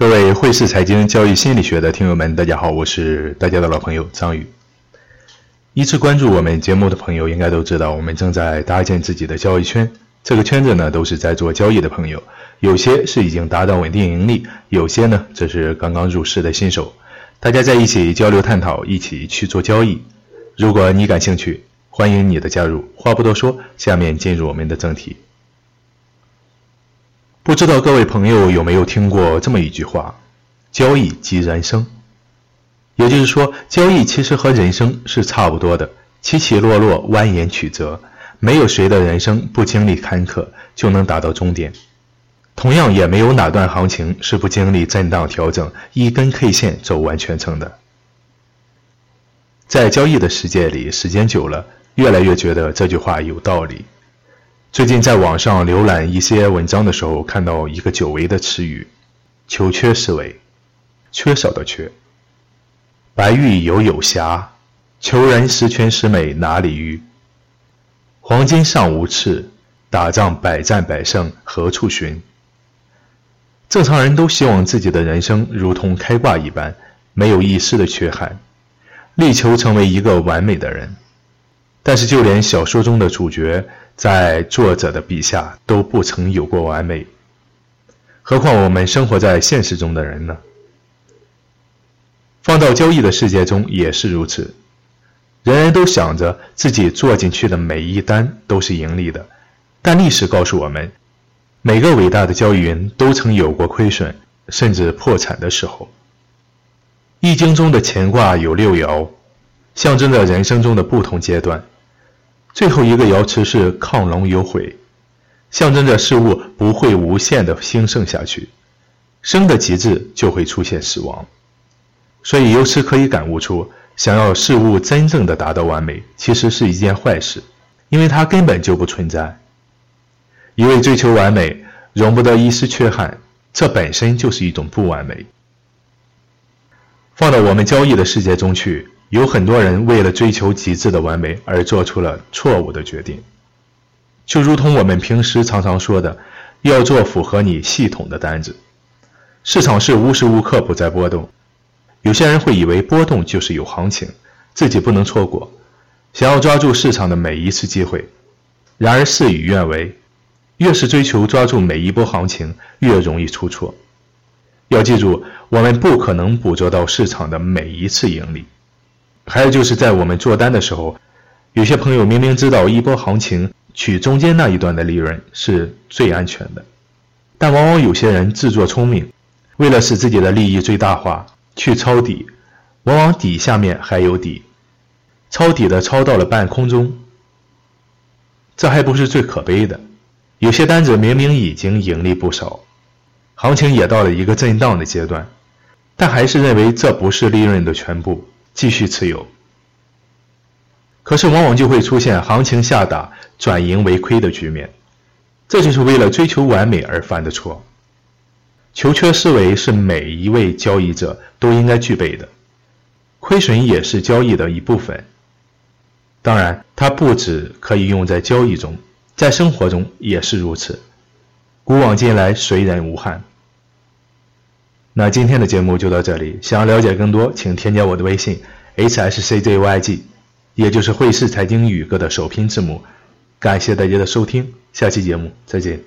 各位汇市财经交易心理学的听友们，大家好，我是大家的老朋友张宇。一直关注我们节目的朋友应该都知道，我们正在搭建自己的交易圈。这个圈子呢，都是在做交易的朋友，有些是已经达到稳定盈利，有些呢则是刚刚入市的新手。大家在一起交流探讨，一起去做交易。如果你感兴趣，欢迎你的加入。话不多说，下面进入我们的正题。不知道各位朋友有没有听过这么一句话：“交易即人生。”也就是说，交易其实和人生是差不多的，起起落落，蜿蜒曲折，没有谁的人生不经历坎坷就能达到终点。同样，也没有哪段行情是不经历震荡调整，一根 K 线走完全程的。在交易的世界里，时间久了，越来越觉得这句话有道理。最近在网上浏览一些文章的时候，看到一个久违的词语“求缺思维”，缺少的缺。白玉犹有瑕，求人十全十美哪里遇？黄金尚无赤，打仗百战百胜何处寻？正常人都希望自己的人生如同开挂一般，没有一丝的缺憾，力求成为一个完美的人。但是，就连小说中的主角，在作者的笔下都不曾有过完美，何况我们生活在现实中的人呢？放到交易的世界中也是如此，人人都想着自己做进去的每一单都是盈利的，但历史告诉我们，每个伟大的交易员都曾有过亏损甚至破产的时候。易经中的乾卦有六爻，象征着人生中的不同阶段。最后一个爻辞是亢龙有悔，象征着事物不会无限的兴盛下去，生的极致就会出现死亡。所以由此可以感悟出，想要事物真正的达到完美，其实是一件坏事，因为它根本就不存在。一味追求完美，容不得一丝缺憾，这本身就是一种不完美。放到我们交易的世界中去。有很多人为了追求极致的完美而做出了错误的决定，就如同我们平时常常说的，要做符合你系统的单子。市场是无时无刻不在波动，有些人会以为波动就是有行情，自己不能错过，想要抓住市场的每一次机会。然而事与愿违，越是追求抓住每一波行情，越容易出错。要记住，我们不可能捕捉到市场的每一次盈利。还有就是在我们做单的时候，有些朋友明明知道一波行情取中间那一段的利润是最安全的，但往往有些人自作聪明，为了使自己的利益最大化，去抄底，往往底下面还有底，抄底的抄到了半空中，这还不是最可悲的，有些单子明明已经盈利不少，行情也到了一个震荡的阶段，但还是认为这不是利润的全部。继续持有，可是往往就会出现行情下打转盈为亏的局面，这就是为了追求完美而犯的错。求缺思维是每一位交易者都应该具备的，亏损也是交易的一部分。当然，它不只可以用在交易中，在生活中也是如此。古往今来，谁人无憾？那今天的节目就到这里，想要了解更多，请添加我的微信 h s c j y g，也就是汇市财经宇哥的首拼字母。感谢大家的收听，下期节目再见。